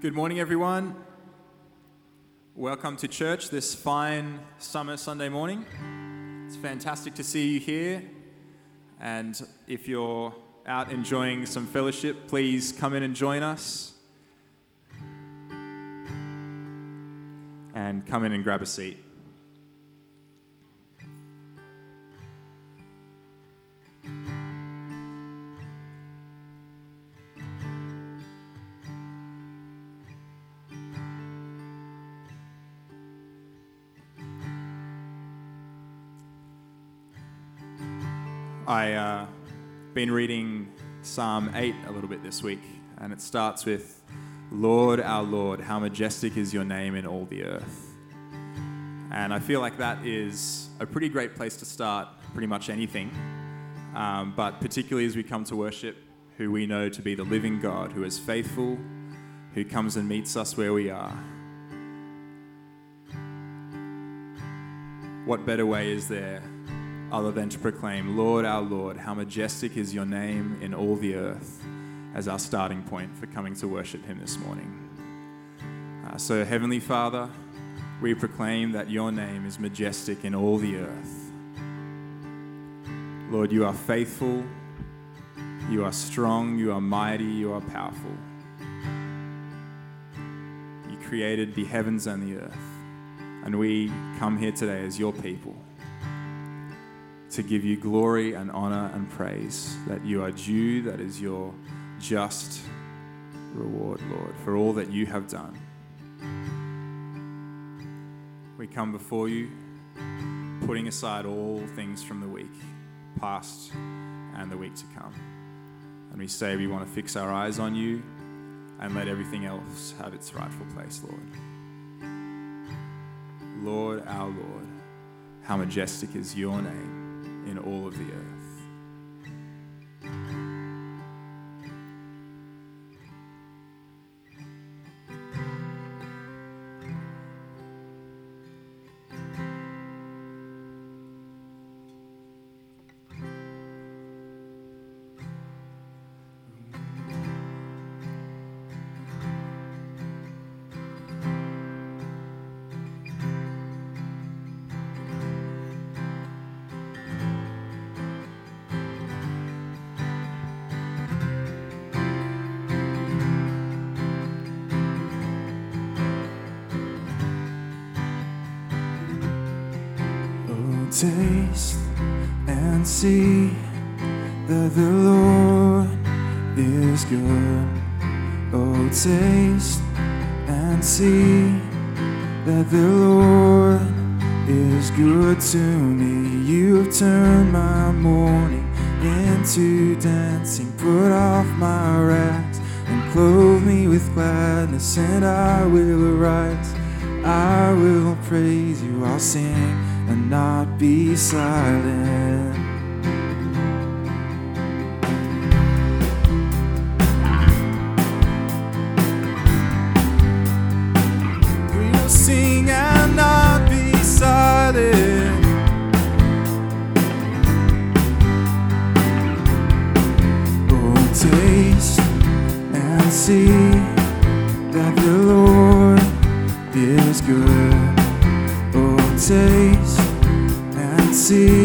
Good morning, everyone. Welcome to church this fine summer Sunday morning. It's fantastic to see you here. And if you're out enjoying some fellowship, please come in and join us. And come in and grab a seat. Been reading Psalm 8 a little bit this week, and it starts with, Lord, our Lord, how majestic is your name in all the earth. And I feel like that is a pretty great place to start pretty much anything, um, but particularly as we come to worship who we know to be the living God, who is faithful, who comes and meets us where we are. What better way is there other than to proclaim, Lord, our Lord, how majestic is your name in all the earth, as our starting point for coming to worship Him this morning. Uh, so, Heavenly Father, we proclaim that your name is majestic in all the earth. Lord, you are faithful, you are strong, you are mighty, you are powerful. You created the heavens and the earth, and we come here today as your people to give you glory and honor and praise that you are due, that is your just reward, Lord, for all that you have done. We come before you, putting aside all things from the week, past and the week to come. And we say we want to fix our eyes on you and let everything else have its rightful place, Lord. Lord, our Lord, how majestic is your name in all of the earth. Taste and see that the Lord is good. Oh, taste and see that the Lord is good to me. You've turned my mourning into dancing, put off my rags and clothe me with gladness, and I will arise. I will praise you, I'll sing and not be silent. We'll sing and not be silent. Oh, taste and see that the Lord is good. Oh, taste see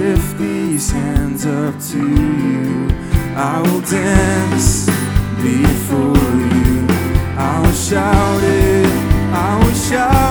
lift these hands up to you. I will dance before you. I will shout it. I will shout.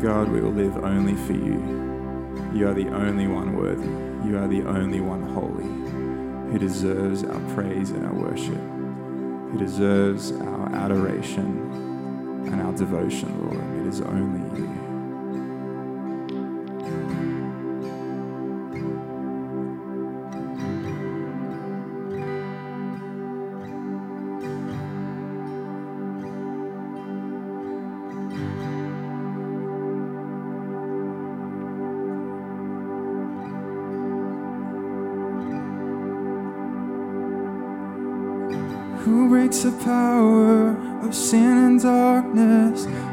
God, we will live only for you. You are the only one worthy. You are the only one holy who deserves our praise and our worship, who deserves our adoration and our devotion, Lord. It is only you.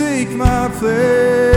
take my place.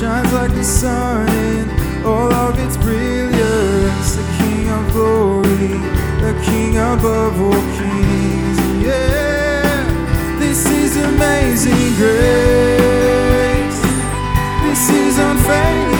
shines like the sun in all of its brilliance. The King of glory, the King above all kings. Yeah, this is amazing grace. This is unfailing.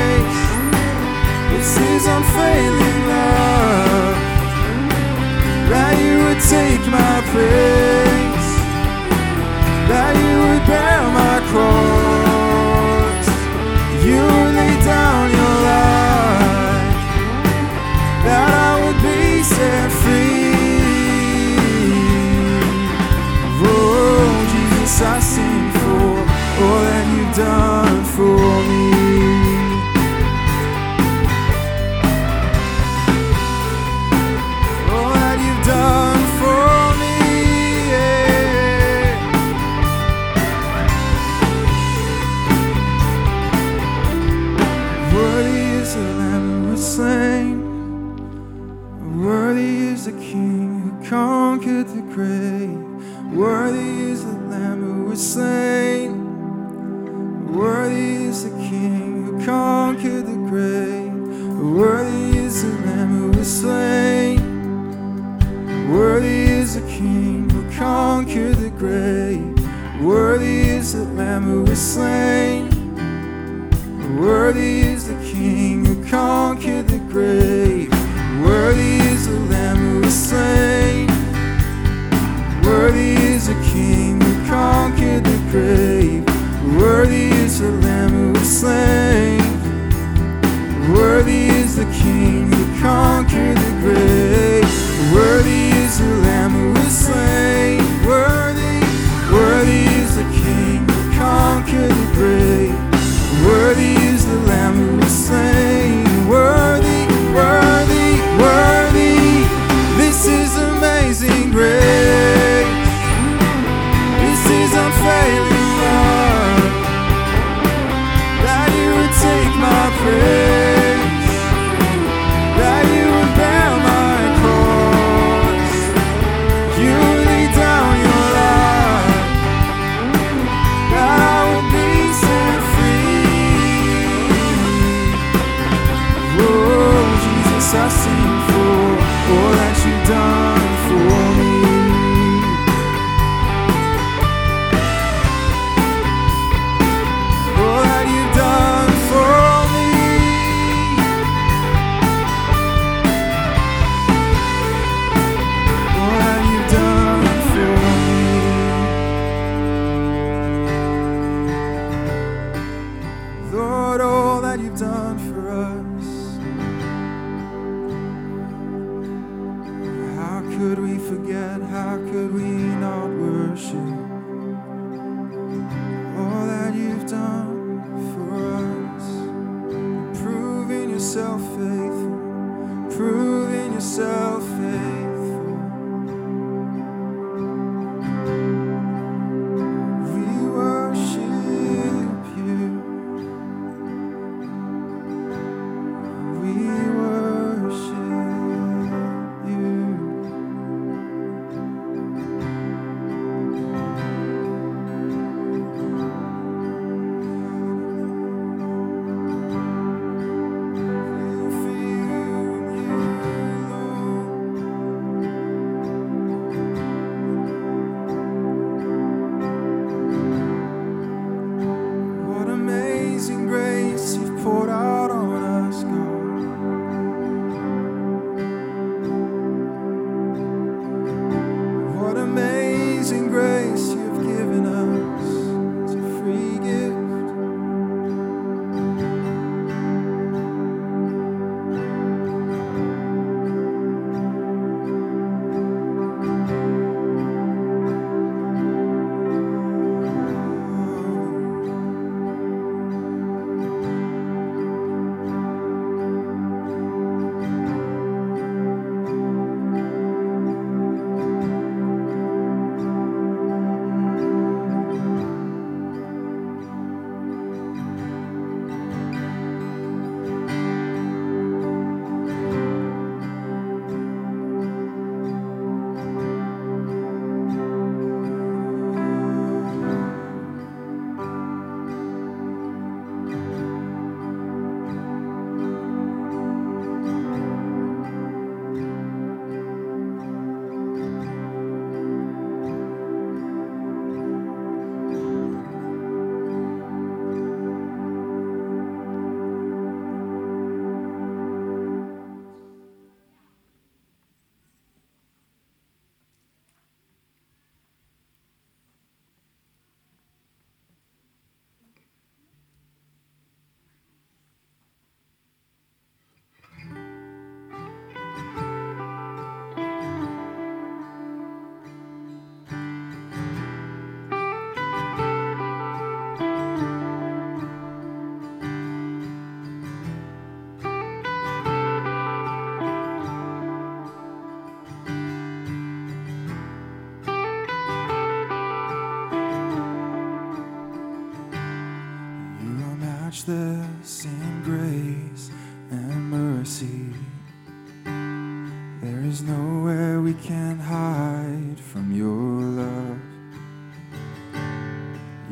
days I'm love That you would take my place. That you would bear my cross. the Lamb who was slain. Worthy is the King.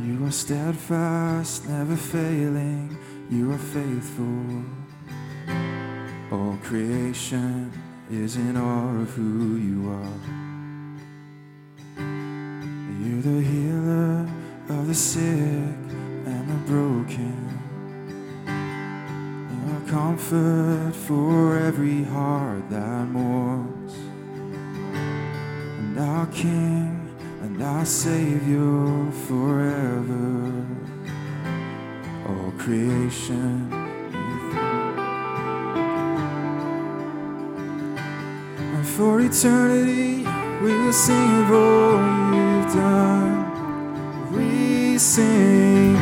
You are steadfast, never failing. You are faithful. All creation is in awe of who you are. You're the healer of the sick and the broken. You are comfort for every heart that mourns. And our King and our Savior forever. All creation. For eternity, we will sing of all you've done. We sing,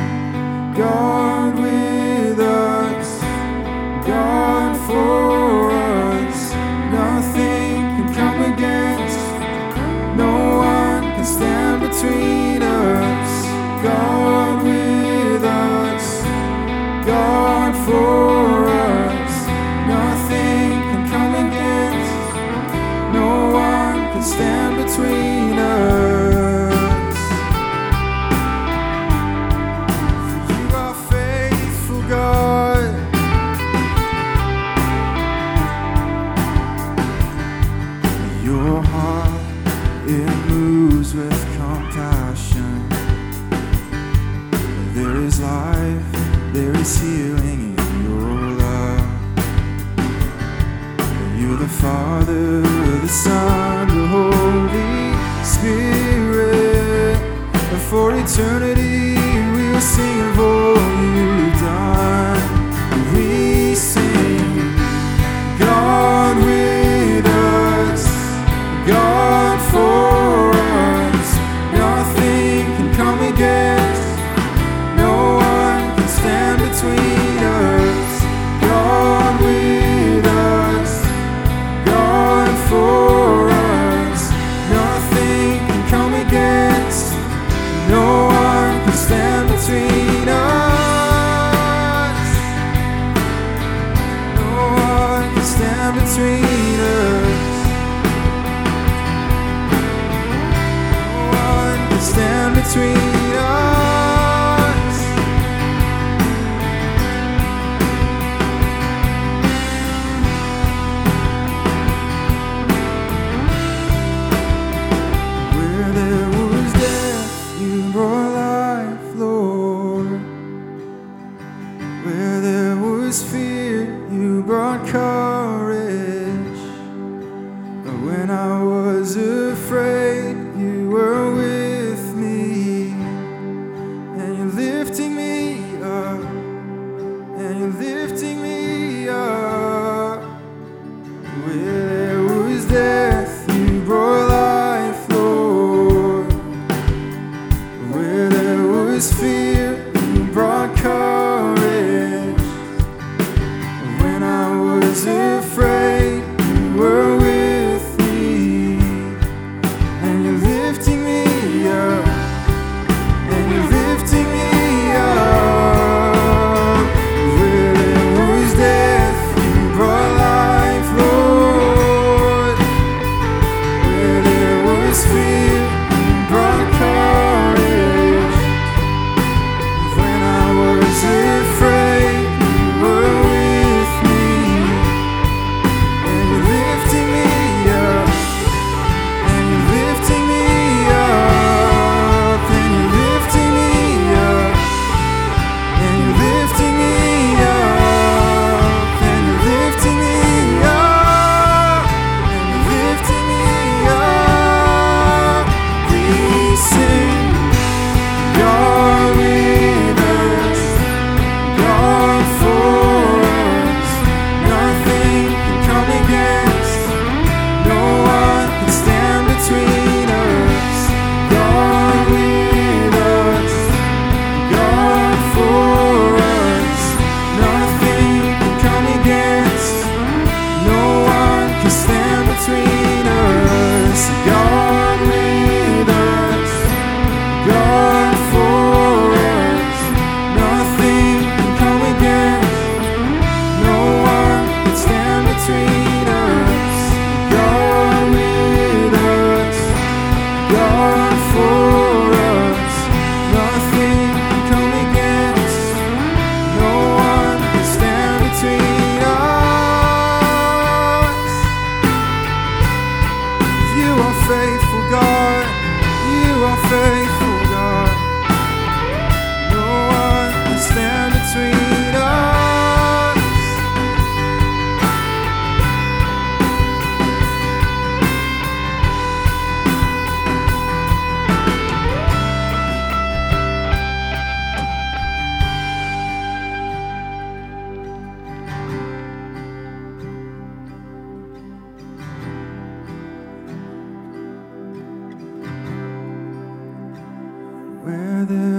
God. between there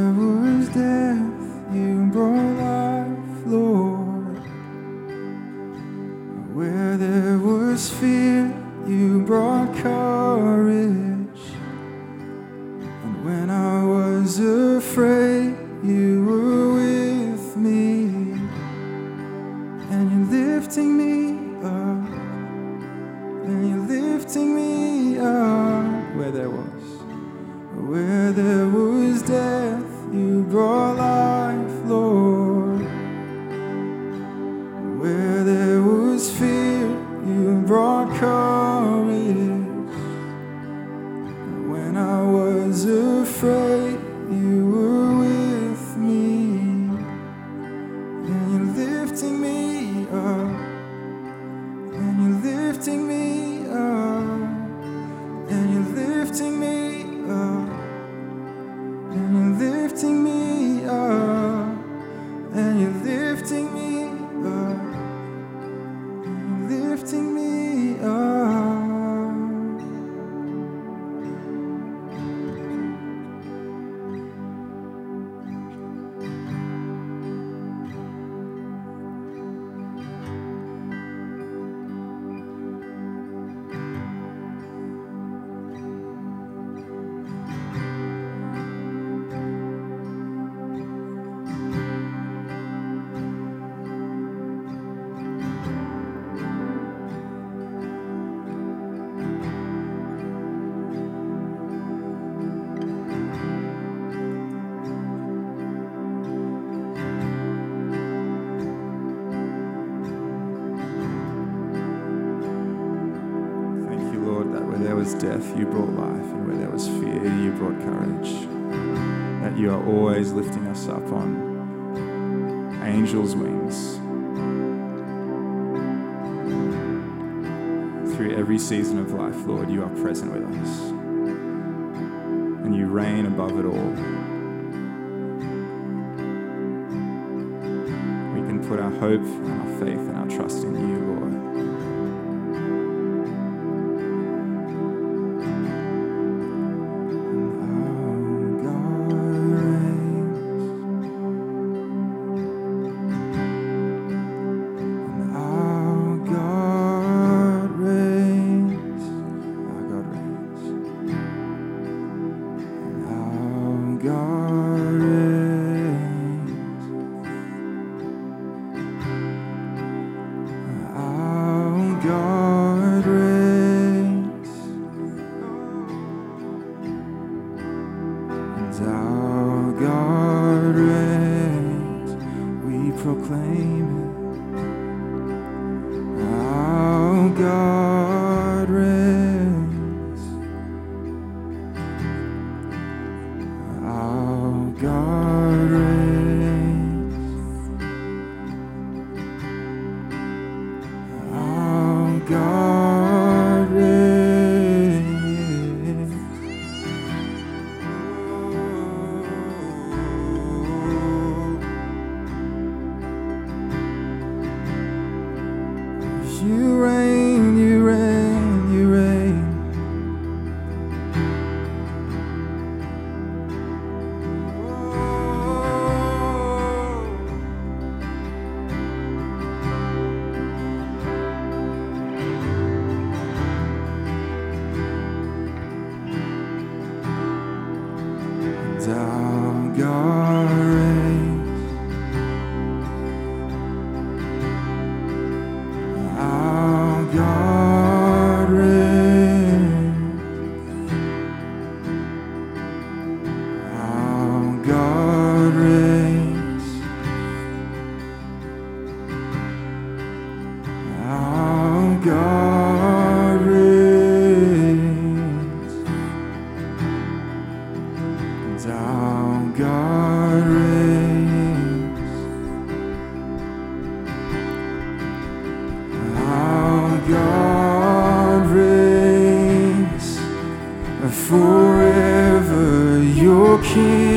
death, you brought life, and where there was fear, you brought courage. That you are always lifting us up on angels' wings. Through every season of life, Lord, you are present with us. And you reign above it all. We can put our hope and our faith and our trust in you, God reigns. How God reigns forever, your King.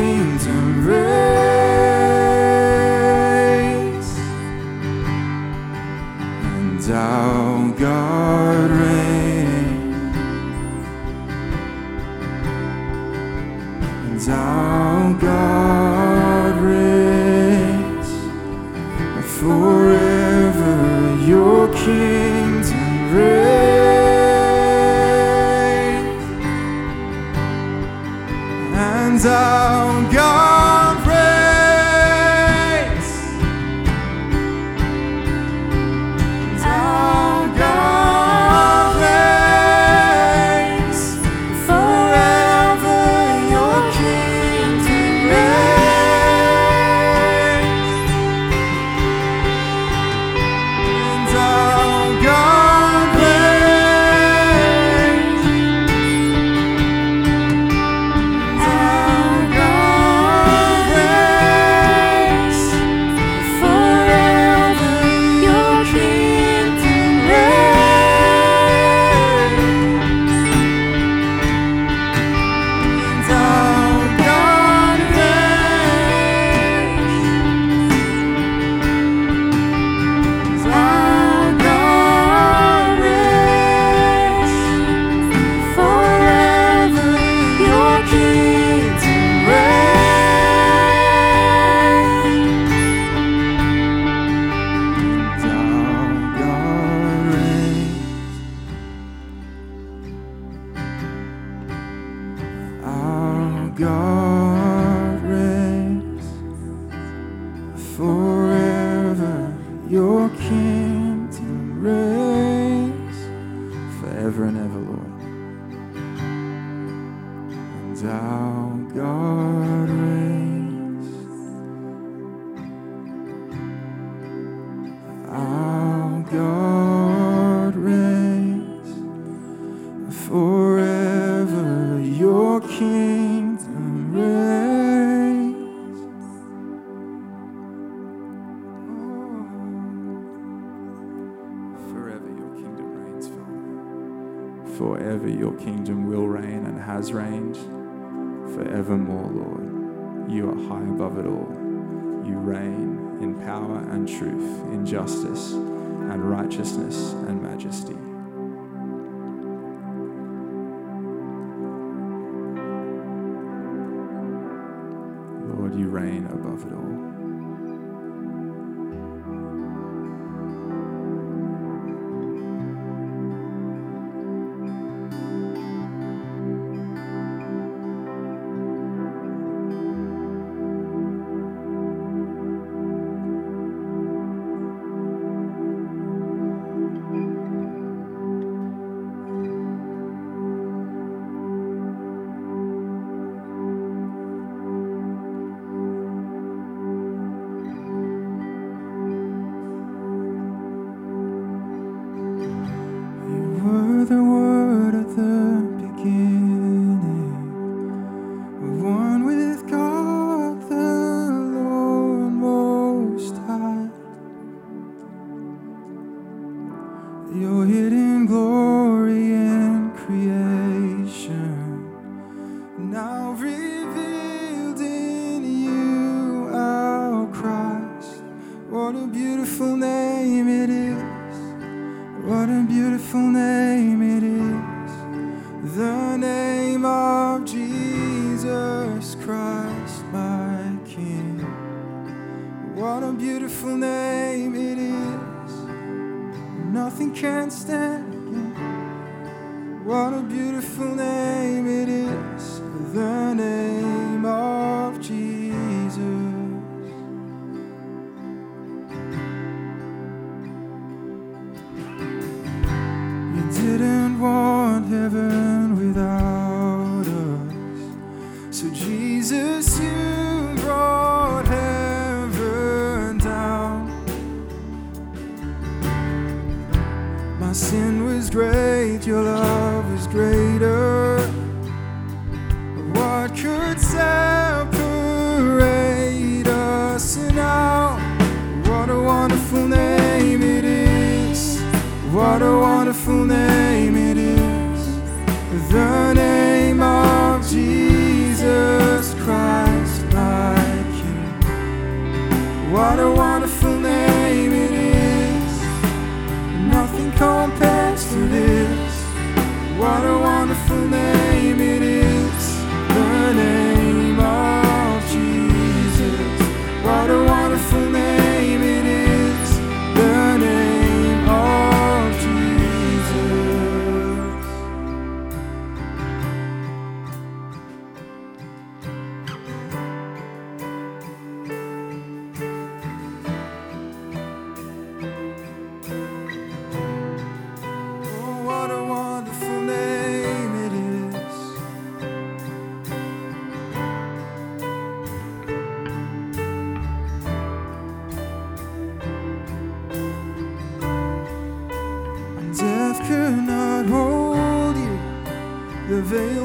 didn't want heaven.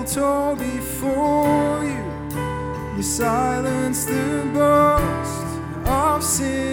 Tall before you. You silence the boast of sin.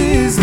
is